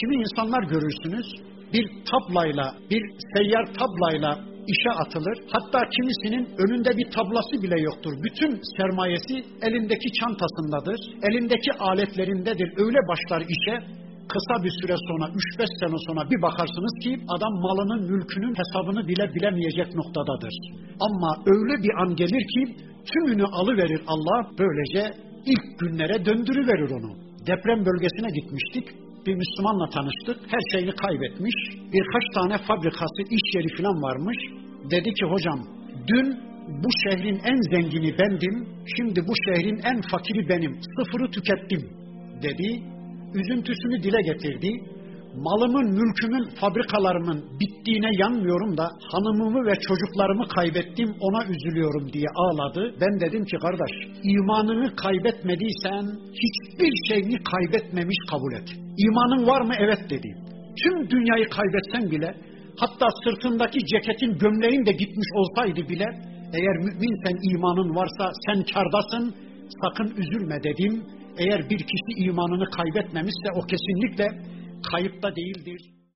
kimi insanlar görürsünüz bir tablayla, bir seyyar tablayla işe atılır. Hatta kimisinin önünde bir tablası bile yoktur. Bütün sermayesi elindeki çantasındadır, elindeki aletlerindedir. Öyle başlar işe, kısa bir süre sonra, 3-5 sene sonra bir bakarsınız ki adam malının, mülkünün hesabını bile bilemeyecek noktadadır. Ama öyle bir an gelir ki tümünü alıverir Allah, böylece ilk günlere döndürüverir onu. Deprem bölgesine gitmiştik bir Müslümanla tanıştık. Her şeyini kaybetmiş. Birkaç tane fabrikası, iş yeri falan varmış. Dedi ki hocam dün bu şehrin en zengini bendim. Şimdi bu şehrin en fakiri benim. Sıfırı tükettim dedi. Üzüntüsünü dile getirdi malımın, mülkümün, fabrikalarımın bittiğine yanmıyorum da hanımımı ve çocuklarımı kaybettim ona üzülüyorum diye ağladı. Ben dedim ki kardeş imanını kaybetmediysen hiçbir şeyini kaybetmemiş kabul et. İmanın var mı? Evet dedi. Tüm dünyayı kaybetsen bile hatta sırtındaki ceketin gömleğin de gitmiş olsaydı bile eğer müminsen imanın varsa sen kardasın sakın üzülme dedim. Eğer bir kişi imanını kaybetmemişse o kesinlikle kayıpta değildir.